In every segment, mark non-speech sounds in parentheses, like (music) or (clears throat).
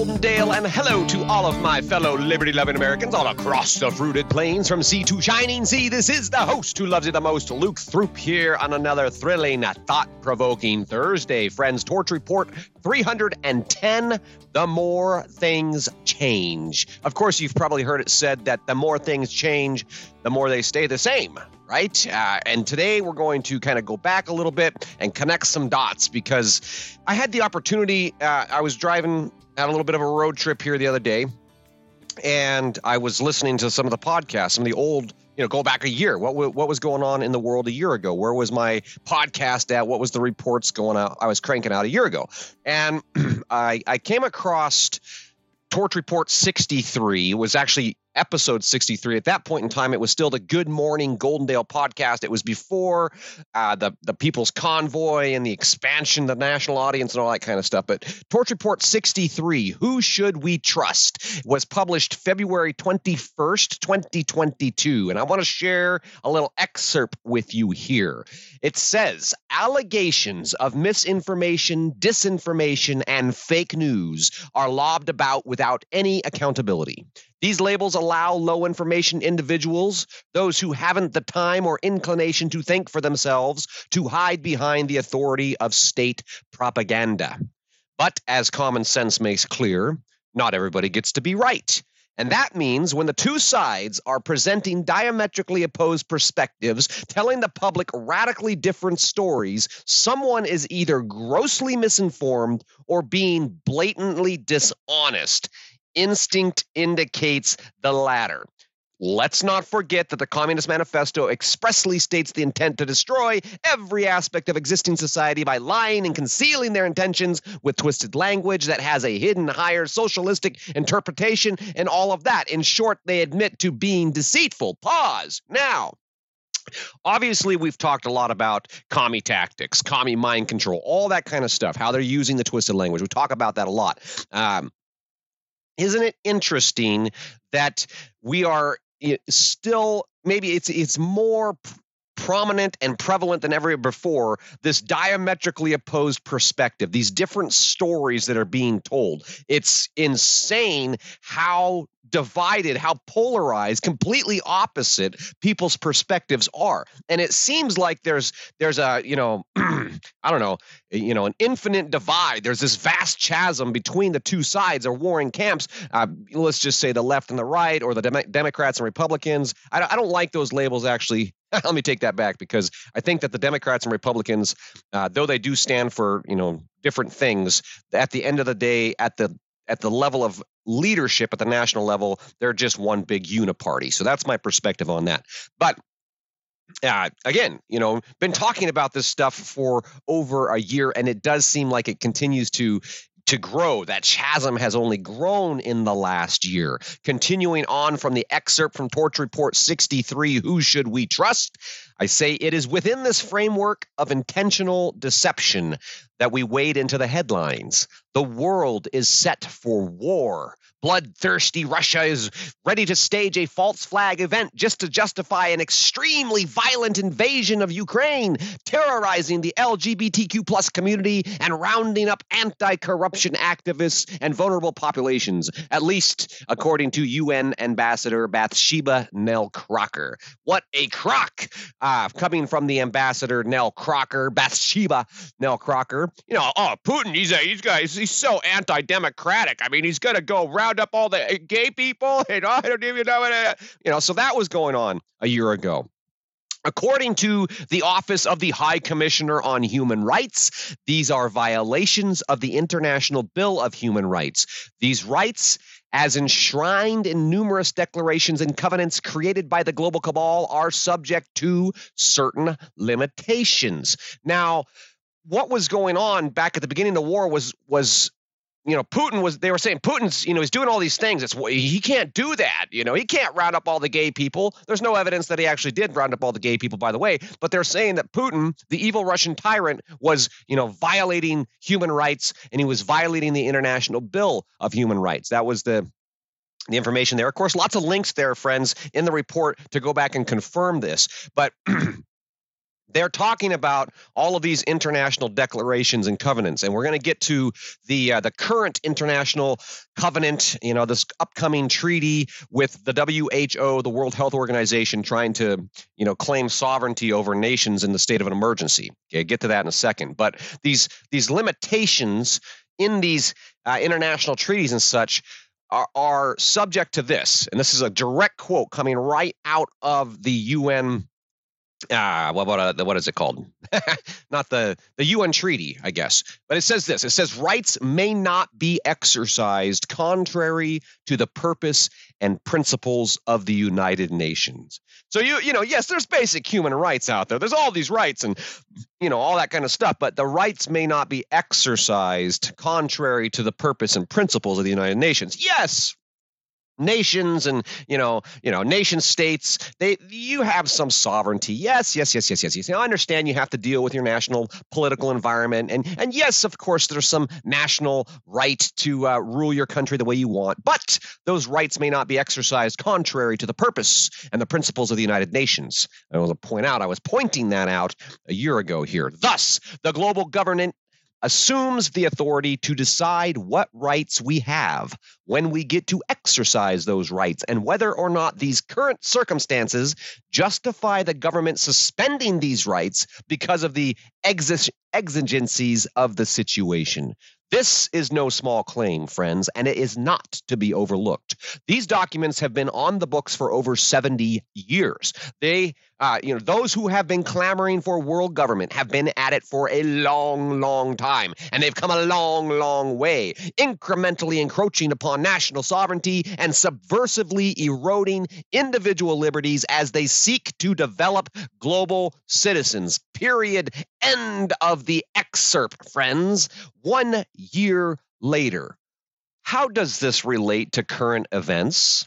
Goldendale, and hello to all of my fellow liberty loving Americans all across the fruited plains from sea to shining sea. This is the host who loves you the most, Luke Throop, here on another thrilling, thought provoking Thursday. Friends, Torch Report 310 The More Things Change. Of course, you've probably heard it said that the more things change, the more they stay the same right? Uh, and today we're going to kind of go back a little bit and connect some dots because I had the opportunity. Uh, I was driving had a little bit of a road trip here the other day, and I was listening to some of the podcasts, some of the old, you know, go back a year. What what was going on in the world a year ago? Where was my podcast at? What was the reports going out? I was cranking out a year ago, and (clears throat) I I came across Torch Report 63 was actually episode 63. At that point in time, it was still the Good Morning Goldendale podcast. It was before uh, the, the People's Convoy and the expansion, the national audience, and all that kind of stuff. But Torch Report 63, Who Should We Trust, was published February 21st, 2022. And I want to share a little excerpt with you here. It says allegations of misinformation, disinformation, and fake news are lobbed about without any accountability. These labels allow low information individuals, those who haven't the time or inclination to think for themselves, to hide behind the authority of state propaganda. But as common sense makes clear, not everybody gets to be right. And that means when the two sides are presenting diametrically opposed perspectives, telling the public radically different stories, someone is either grossly misinformed or being blatantly dishonest. Instinct indicates the latter. Let's not forget that the Communist Manifesto expressly states the intent to destroy every aspect of existing society by lying and concealing their intentions with twisted language that has a hidden higher socialistic interpretation and all of that. In short, they admit to being deceitful. Pause. Now, Obviously, we've talked a lot about commie tactics, commie mind control, all that kind of stuff, how they're using the twisted language. We talk about that a lot. Um, isn't it interesting that we are eh, still maybe it's it's more prominent and prevalent than ever before this diametrically opposed perspective these different stories that are being told it's insane how divided, how polarized, completely opposite people's perspectives are. And it seems like there's there's a, you know, (clears throat) I don't know, you know, an infinite divide. There's this vast chasm between the two sides or warring camps. Uh, let's just say the left and the right, or the Dem- Democrats and Republicans. I, I don't like those labels actually. (laughs) Let me take that back because I think that the Democrats and Republicans, uh, though they do stand for you know different things, at the end of the day, at the at the level of leadership at the national level, they're just one big uniparty. So that's my perspective on that. But uh, again, you know, been talking about this stuff for over a year, and it does seem like it continues to to grow. That chasm has only grown in the last year. Continuing on from the excerpt from Torch Report 63, Who Should We Trust? I say it is within this framework of intentional deception that we wade into the headlines. The world is set for war. Bloodthirsty Russia is ready to stage a false flag event just to justify an extremely violent invasion of Ukraine, terrorizing the LGBTQ plus community and rounding up anti-corruption activists and vulnerable populations, at least according to UN Ambassador Bathsheba Nell Crocker. What a crock! Uh, coming from the ambassador Nell Crocker, Bathsheba Nell Crocker. You know, oh, Putin, he's a, he's got, he's so anti-democratic. I mean, he's to go round up all the uh, gay people. (laughs) And I don't even know what, uh, you know, so that was going on a year ago. According to the Office of the High Commissioner on Human Rights, these are violations of the International Bill of Human Rights. These rights, as enshrined in numerous declarations and covenants created by the global cabal, are subject to certain limitations. Now, what was going on back at the beginning of the war was was you know Putin was they were saying Putin's you know he's doing all these things. It's he can't do that you know he can't round up all the gay people. There's no evidence that he actually did round up all the gay people by the way but they're saying that Putin the evil Russian tyrant was you know violating human rights and he was violating the international bill of human rights. That was the the information there. Of course lots of links there friends in the report to go back and confirm this but (clears throat) they're talking about all of these international declarations and covenants and we're going to get to the uh, the current international covenant you know this upcoming treaty with the WHO the World Health Organization trying to you know claim sovereignty over nations in the state of an emergency. Okay get to that in a second. But these these limitations in these uh, international treaties and such are, are subject to this and this is a direct quote coming right out of the UN ah, what what, uh, what is it called? (laughs) not the the UN treaty, I guess. But it says this. It says rights may not be exercised contrary to the purpose and principles of the United Nations. So you you know, yes, there's basic human rights out there. There's all these rights and you know, all that kind of stuff, but the rights may not be exercised contrary to the purpose and principles of the United Nations. Yes, nations and you know you know nation states they you have some sovereignty. Yes yes yes yes yes yes. I understand you have to deal with your national political environment and and yes of course there's some national right to uh, rule your country the way you want but those rights may not be exercised contrary to the purpose and the principles of the united nations. I want to point out i was pointing that out a year ago here. Thus the global government assumes the authority to decide what rights we have when we get to exercise those rights and whether or not these current circumstances justify the government suspending these rights because of the exigencies of the situation. This is no small claim, friends, and it is not to be overlooked. These documents have been on the books for over 70 years. They, uh, you know, those who have been clamoring for world government have been at it for a long, long time, and they've come a long, long way, incrementally encroaching upon national sovereignty and subversively eroding individual liberties as they seek to develop global citizens. Period. End of the excerpt, friends. One year later. How does this relate to current events?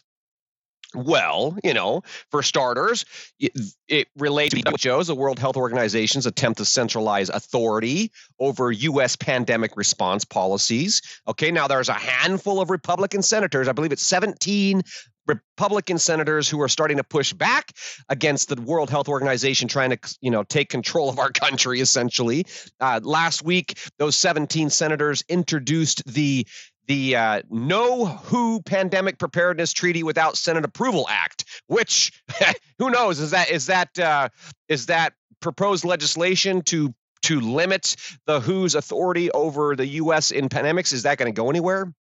Well, you know, for starters, it, it relates to WHO's, the World Health Organization's attempt to centralize authority over U.S. pandemic response policies. Okay, now there's a handful of Republican senators, I believe it's 17 Republican senators who are starting to push back against the World Health Organization trying to, you know, take control of our country. Essentially, uh, last week those 17 senators introduced the the uh, No WHO Pandemic Preparedness Treaty without Senate Approval Act, which (laughs) who knows is that is that uh, is that proposed legislation to to limit the WHO's authority over the U.S. in pandemics? Is that going to go anywhere?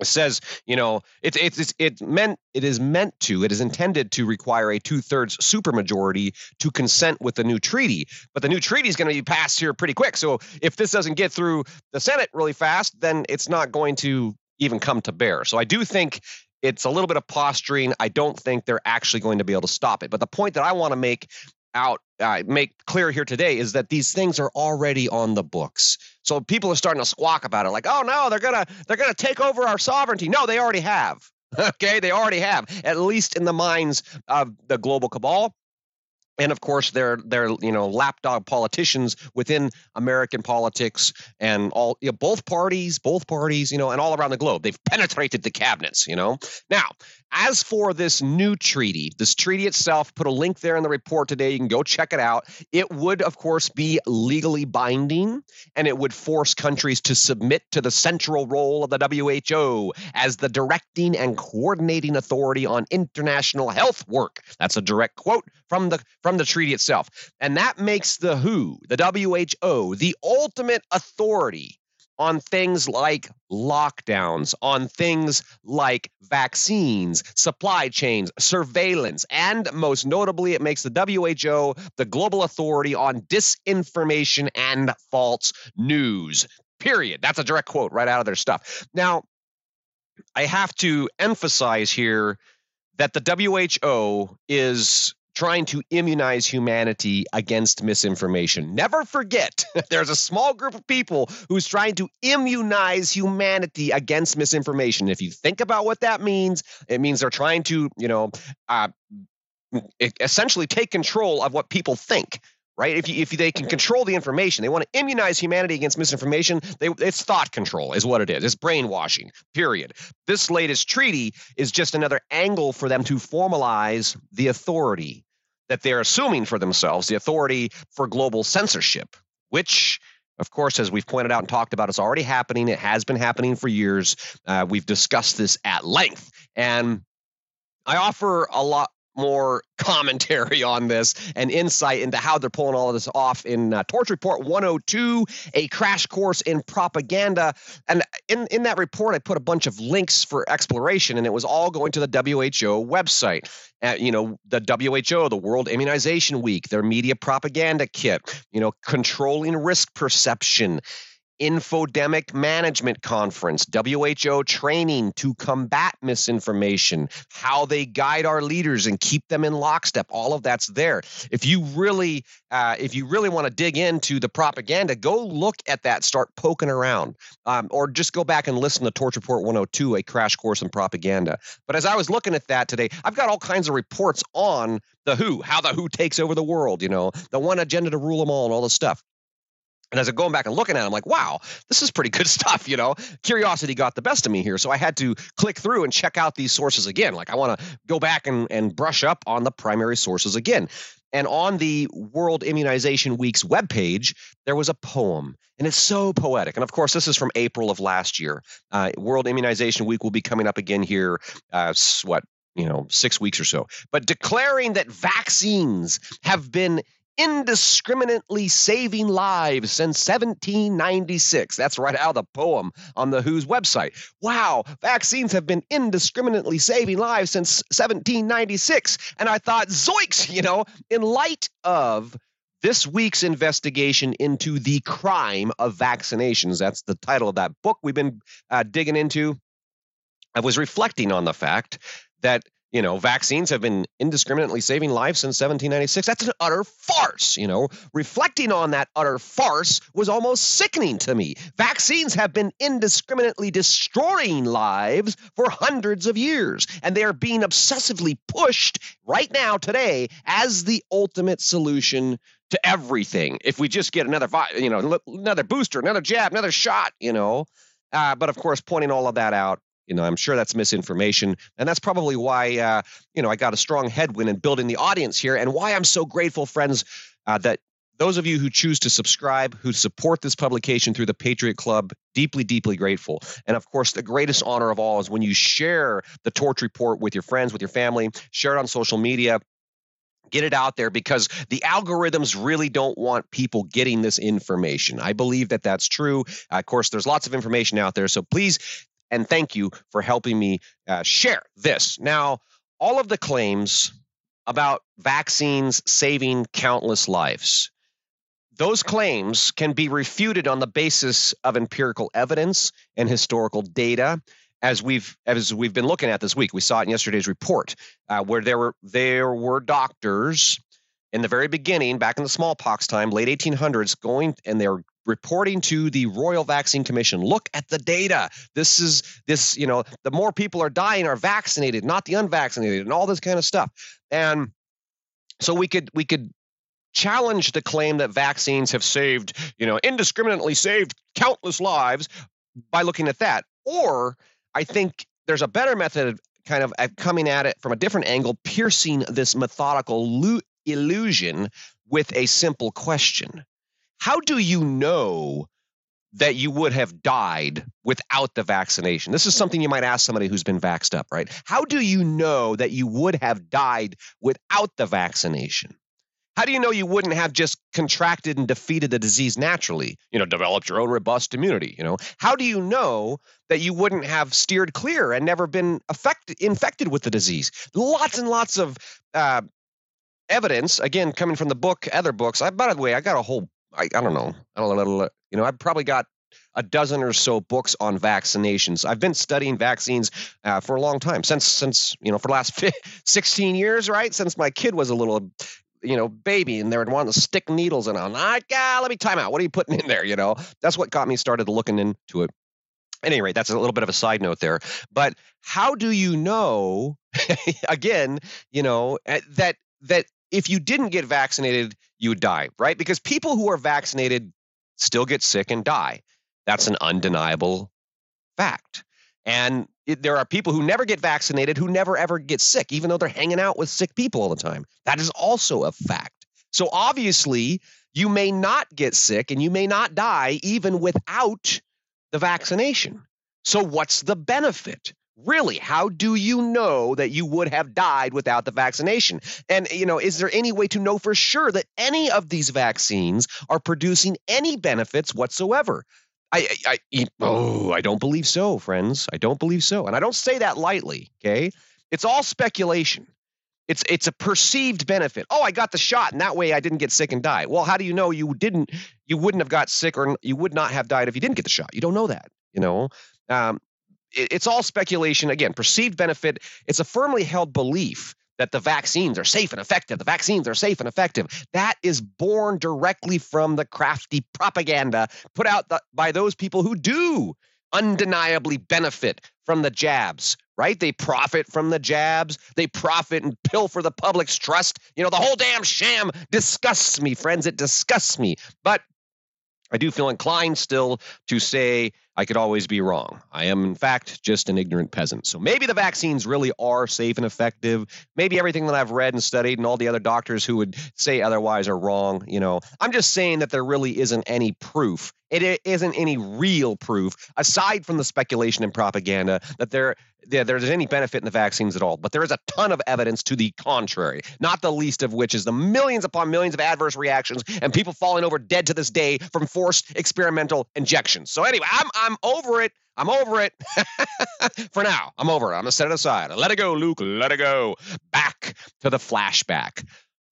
It says, you know, it's it's it's it meant it is meant to, it is intended to require a two-thirds supermajority to consent with the new treaty. But the new treaty is going to be passed here pretty quick. So if this doesn't get through the Senate really fast, then it's not going to even come to bear. So I do think it's a little bit of posturing. I don't think they're actually going to be able to stop it. But the point that I want to make out uh, make clear here today is that these things are already on the books. So people are starting to squawk about it, like, "Oh no, they're gonna they're gonna take over our sovereignty." No, they already have. (laughs) okay, they already have, at least in the minds of the global cabal and of course they're they're you know lapdog politicians within American politics and all you know, both parties both parties you know and all around the globe they've penetrated the cabinets you know. Now as for this new treaty this treaty itself put a link there in the report today. You can go check it out. It would of course be legally binding and it would force countries to submit to the central role of the WHO as the directing and coordinating authority on international health work. That's a direct quote from the from the treaty itself. And that makes the WHO, the WHO, the ultimate authority on things like lockdowns, on things like vaccines, supply chains, surveillance, and most notably, it makes the WHO the global authority on disinformation and false news. Period. That's a direct quote right out of their stuff. Now, I have to emphasize here that the WHO is trying to immunize humanity against misinformation. Never forget, (laughs) there's a small group of people who's trying to immunize humanity against misinformation. If you think about what that means, it means they're trying to, you know, uh, essentially take control of what people think right? If you, if they can control the information, they want to immunize humanity against misinformation. They, it's thought control, is what it is. It's brainwashing. Period. This latest treaty is just another angle for them to formalize the authority that they're assuming for themselves the authority for global censorship, which of course, as we've pointed out and talked about, it's already happening. It has been happening for years. Uh, we've discussed this at length. And I offer a lot more commentary on this and insight into how they're pulling all of this off in uh, Torch Report 102, a crash course in propaganda. And in, in that report, I put a bunch of links for exploration, and it was all going to the WHO website. Uh, you know, the WHO, the World Immunization Week, their media propaganda kit, you know, controlling risk perception Infodemic Management Conference, WHO training to combat misinformation, how they guide our leaders and keep them in lockstep. All of that's there. If you really, uh, if you really want to dig into the propaganda, go look at that. Start poking around, um, or just go back and listen to Torch Report 102, a crash course in propaganda. But as I was looking at that today, I've got all kinds of reports on the WHO, how the WHO takes over the world. You know, the one agenda to rule them all, and all this stuff. And as I'm going back and looking at it, I'm like, wow, this is pretty good (laughs) stuff. You know, curiosity got the best of me here. So I had to click through and check out these sources again. Like, I want to go back and, and brush up on the primary sources again. And on the World Immunization Week's webpage, there was a poem, and it's so poetic. And of course, this is from April of last year. Uh, World Immunization Week will be coming up again here, uh, what, you know, six weeks or so. But declaring that vaccines have been indiscriminately saving lives since 1796. That's right out of the poem on the WHO's website. Wow, vaccines have been indiscriminately saving lives since 1796. And I thought, zoinks, you know, in light of this week's investigation into the crime of vaccinations, that's the title of that book we've been uh, digging into. I was reflecting on the fact that you know, vaccines have been indiscriminately saving lives since 1796. That's an utter farce. You know, reflecting on that utter farce was almost sickening to me. Vaccines have been indiscriminately destroying lives for hundreds of years, and they are being obsessively pushed right now, today, as the ultimate solution to everything. If we just get another, you know, another booster, another jab, another shot, you know. Uh, but of course, pointing all of that out you know, I'm sure that's misinformation, and that's probably why uh, you know I got a strong headwind in building the audience here, and why I'm so grateful, friends, uh, that those of you who choose to subscribe, who support this publication through the Patriot Club, deeply, deeply grateful. And of course, the greatest honor of all is when you share the Torch Report with your friends, with your family, share it on social media, get it out there because the algorithms really don't want people getting this information. I believe that that's true. Uh, of course, there's lots of information out there. So please and thank you for helping me uh, share this. Now, all of the claims about vaccines saving countless lives. Those claims can be refuted on the basis of empirical evidence and historical data, as we've as we've been looking at this week. We saw it in yesterday's report, uh, where there were there were doctors in the very beginning, back in the smallpox time, late 1800s, going and they're reporting to the Royal Vaccine Commission. Look at the data. This is this, you know, the more people are dying are vaccinated, not the unvaccinated, and all this kind of stuff. And so we could we could challenge the claim that vaccines have saved, you know, indiscriminately saved countless lives by looking at that. Or I think there's a better method of kind of coming at it from a different angle, piercing this methodical illusion with a simple question. How do you know that you would have died without the vaccination? This is something you might ask somebody who's been vaxxed up, right? How do you know that you would have died without the vaccination? How do you know you wouldn't have just contracted and defeated the disease naturally? You know, developed your own robust immunity. You know, how do you know that you wouldn't have steered clear and never been affected, infected with the disease? Lots and lots of uh, evidence, again, coming from the book, other books. I, by the way, I got a whole I, I don't know. You know, I've probably got a dozen or so books on vaccinations. I've been studying vaccines uh, for a long time since since you know for the last (laughs) 16 years, right? Since my kid was a little you know baby and they would want to stick needles in. I'm like, ah, let me time out. What are you putting in there? You know, that's what got me started looking into it. At any rate, that's a little bit of a side note there. But how do you know? (laughs) again, you know eh, that that if you didn't get vaccinated, you die, right? Because people who are vaccinated still get sick and die. That's an undeniable fact. And it, there are people who never get vaccinated who never ever get sick, even though they're hanging out with sick people all the time. That is also a fact. So obviously, you may not get sick and you may not die even without the vaccination. So, what's the benefit? Really, how do you know that you would have died without the vaccination? And, you know, is there any way to know for sure that any of these vaccines are producing any benefits whatsoever? I, I, I, oh, I don't believe so, friends. I don't believe so. And I don't say that lightly, okay? It's all speculation. It's it's a perceived benefit. Oh, I got the shot, and that way I didn't get sick and die. Well, how do you know you didn't? You wouldn't have got sick, or you would not have died if you didn't get the shot. You don't know that. You know, um, it's all speculation. Again, perceived benefit. It's a firmly held belief that the vaccines are safe and effective. The vaccines are safe and effective. That is born directly from the crafty propaganda put out the, by those people who do undeniably benefit from the jabs, right? They profit from the jabs. They profit and pilfer the public's trust. You know, the whole damn sham disgusts me, friends. It disgusts me. But I do feel inclined still to say I could always be wrong. I am, in fact, just an ignorant peasant. So maybe the vaccines really are safe and effective. Maybe everything that I've read and studied and all the other doctors who would say otherwise are wrong. You know, I'm just saying that there really isn't any proof. It isn't any real proof, aside from the speculation and propaganda, that there yeah, there's any benefit in the vaccines at all. But there is a ton of evidence to the contrary, not the least of which is the millions upon millions of adverse reactions and people falling over dead to this day from forced experimental injections. So anyway, I'm I'm over it. I'm over it. (laughs) For now, I'm over it. I'm gonna set it aside. Let it go, Luke. Let it go. Back to the flashback.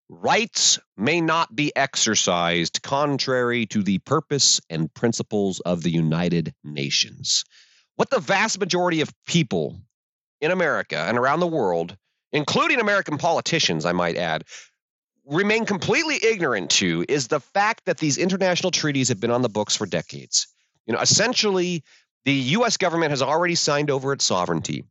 Rights may not be exercised contrary to the purpose and principles of the United Nations what the vast majority of people in America and around the world, including American politicians, I might add, remain completely ignorant to is the fact that these international treaties have been on the books for decades. You know, essentially, the US government has already signed over its sovereignty.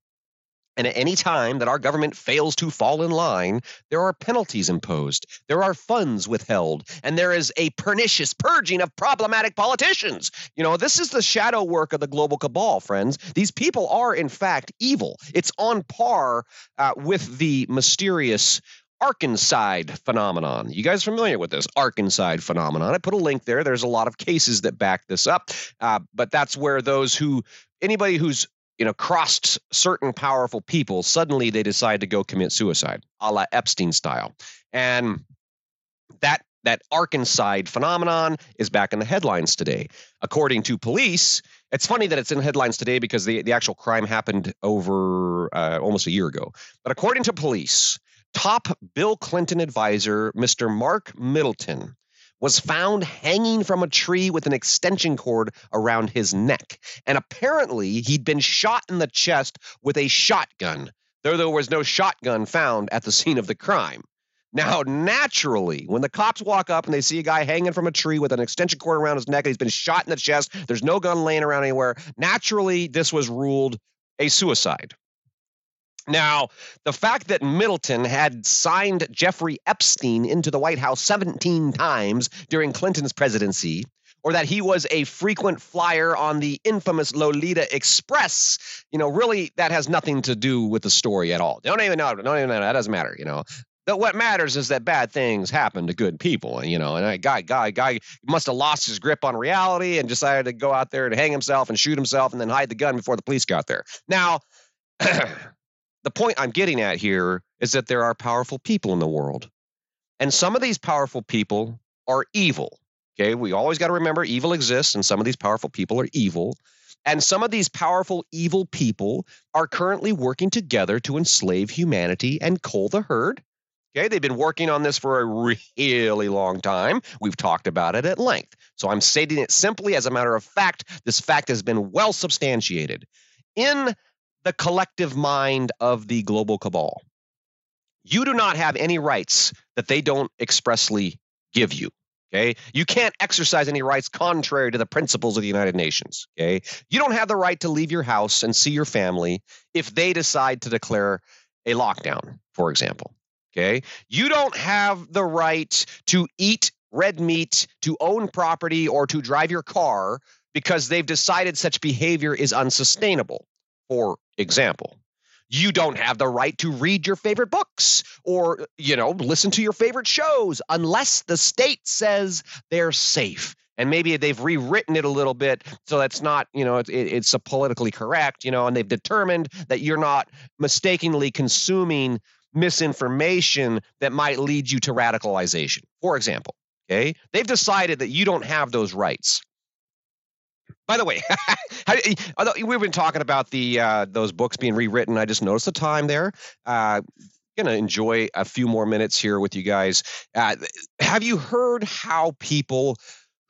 And at any time that our government fails to fall in line, there are penalties imposed, there are funds withheld, and there is a pernicious purging of problematic politicians. You know, this is the shadow work of the global cabal, friends. These people are, in fact, evil. It's on par uh, with the mysterious Arkancide phenomenon. You guys familiar with this Arkancide phenomenon? I put a link there. There's a lot of cases that back this up, uh, but that's where those who anybody who's you know, crossed certain powerful people, suddenly they decide to go commit suicide, a la Epstein style. And that that Arkancide phenomenon is back in the headlines today. According to police, it's funny that it's in headlines today because the, the actual crime happened over uh, almost a year ago. But according to police, top Bill Clinton advisor, Mr. Mark Middleton, was found hanging from a tree with an extension cord around his neck. And apparently, he'd been shot in the chest with a shotgun, though there was no shotgun found at the scene of the crime. Now, naturally, when the cops walk up and they see a guy hanging from a tree with an extension cord around his neck and he's been shot in the chest, there's no gun laying around anywhere, naturally, this was ruled a suicide. Now, the fact that Middleton had signed Jeffrey Epstein into the White House 17 times during Clinton's presidency, or that he was a frequent flyer on the infamous Lolita Express, you know, really that has nothing to do with the story at all. Don't even know. Don't even know. That doesn't matter, you know. But what matters is that bad things happen to good people, you know. And a guy, guy, guy must have lost his grip on reality and decided to go out there and hang himself and shoot himself and then hide the gun before the police got there. Now, (clears throat) the point I'm getting at here is that there are powerful people in the world. And some of these powerful people are evil. Okay, we always got to remember evil exists, and some of these powerful people are evil. And some of these powerful, evil people are currently working together to enslave humanity and cull the herd. Okay, they've been working on this for a really long time. We've talked about it at length. So I'm stating it simply as a matter of fact. This fact has been well substantiated. In the collective mind of the global cabal. You do not have any rights that they don't expressly give you. Okay. You can't exercise any rights contrary to the principles of the United Nations. Okay. You don't have the right to leave your house and see your family if they decide to declare a lockdown, for example. Okay. You don't have the right to eat red meat, to own property, or to drive your car because they've decided such behavior is unsustainable For example, you don't have the right to read your favorite books or, you know, listen to your favorite shows unless the state says they're safe. And maybe they've rewritten it a little bit so that's not, you know, it's, it's politically correct, you know, and they've determined that you're not mistakenly consuming misinformation that might lead you to radicalization. For example, okay, they've decided that you don't have those rights. By the way, (laughs) we've been talking about the uh, those books being rewritten. I just noticed the time there. Uh, gonna enjoy a few more minutes here with you guys. Uh, have you heard how people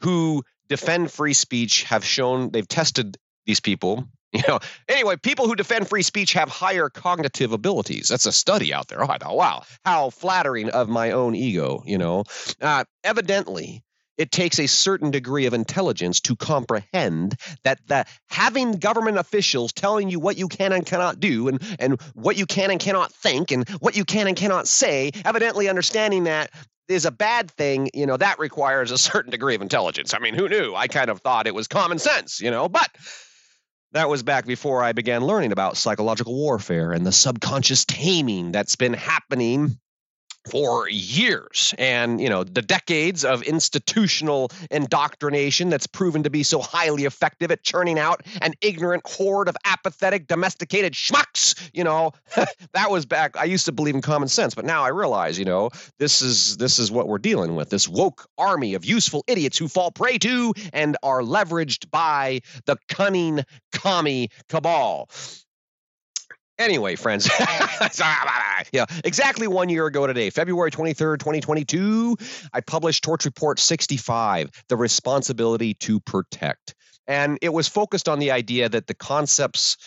who defend free speech have shown they've tested these people (laughs) you know anyway people who defend free speech have higher cognitive abilities that's a study out there oh, I thought, wow how flattering of my own ego you know uh, evidently it takes a certain degree of intelligence to comprehend that the having government officials telling you what you can and cannot do and, and what you can and cannot think and what you can and cannot say evidently understanding that is a bad thing you know that requires a (laughs) certain degree of intelligence. I mean who knew? I kind of thought it was common sense you know but that was back before I began learning about psychological warfare and the subconscious taming that's been happening for years. And you know the decades of institutional indoctrination that's proven to be so highly effective at churning out an ignorant horde of apathetic domesticated schmucks you know. (laughs) That was back i used to believe in common sense but now i realize you know this is this is what we're dealing with this woke army of useful idiots who fall prey to and are leveraged by the cunning commie cabal Anyway, friends, (laughs) yeah, exactly one year ago today, February 23rd, 2022, I published Torch Report 65 The Responsibility to Protect. And it was focused on the idea that the concepts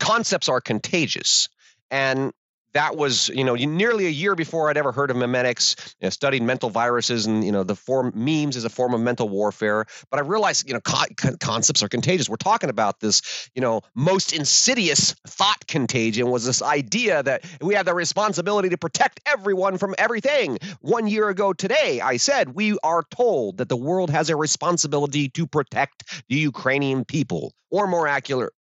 concepts are contagious and that was you know nearly a year before I'd ever heard of memetics. You know, studied mental viruses and you know the form memes as a form of mental warfare. But I realized you know co- concepts are contagious. We're talking about this you know most insidious thought contagion was this idea that we have the responsibility to protect everyone from everything. One year ago today, I said we are told that the world has a responsibility to protect the Ukrainian people, or more accurate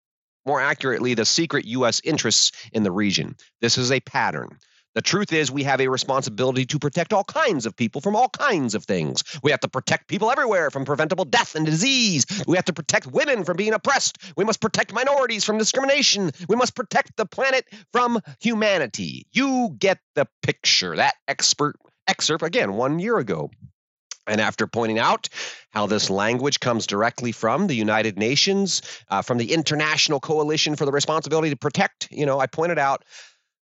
more accurately, the secret U.S. interests in the region. This is a pattern. The truth is, we have a responsibility to protect all kinds of people from all kinds of things. We have to protect people everywhere from preventable death and disease. We have to protect women from being oppressed. We must protect minorities from discrimination. We must protect the planet from humanity. You get the picture. That expert excerpt, again, one year ago. And after pointing out how this language comes directly from the United Nations, uh, from the International Coalition for the Responsibility to Protect, you know, I pointed out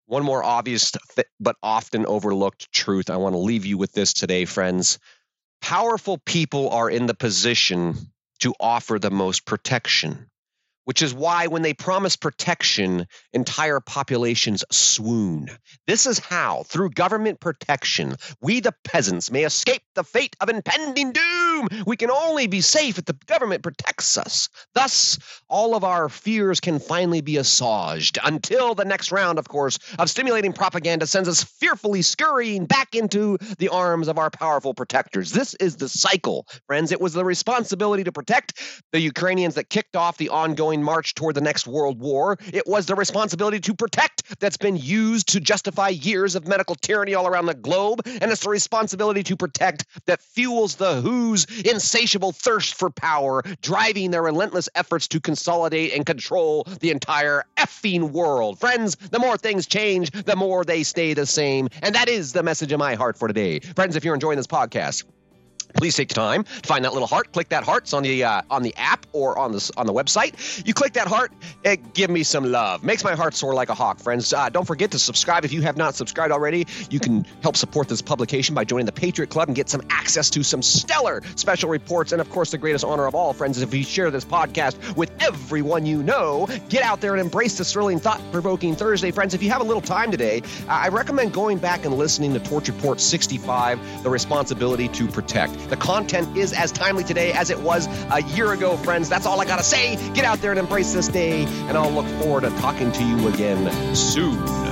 one more obvious but often overlooked truth. I want to leave you with this today, friends. Powerful people are in the position to offer the most protection which is why when they promise protection, entire populations swoon. This is how, through government protection, we the peasants may escape the fate of impending doom. We can only be safe if the government protects us. Thus, all of our fears can finally be assuaged until the next round, of course, of stimulating propaganda sends us fearfully scurrying back into the arms of our powerful protectors. This is the cycle, friends. It was the responsibility to protect the Ukrainians that kicked off the ongoing march toward the next world war. It was the responsibility to protect that's been used to justify years of medical tyranny all around the globe. And it's the responsibility to protect that fuels the WHO's insatiable thirst for power, driving their relentless efforts to consolidate and control the entire effing world. Friends, the more things change, the more they stay the same. And that is the message of my heart for today. Friends, if you're enjoying this podcast, please take time to find that little heart. Click that heart. It's on the uh, on the app or on the on the website. You click that heart. It give me some love. Makes my heart soar like a hawk, friends. Uh, don't forget to subscribe if you have not subscribed already. You can help support this publication by joining the Patriot Club and get some access to some stellar special reports. And of course, the greatest honor of all, friends, is if you share this podcast with everyone you know. Get out there and embrace this thrilling, thought-provoking Thursday, friends. If you have a little time today, uh, I recommend going back and listening to Torch Report 65: The Responsibility to Protect. The content is as timely today as it was a year ago, friends. That's all I got to say. Get out there and embrace this day, and I'll look forward to talking to you again soon.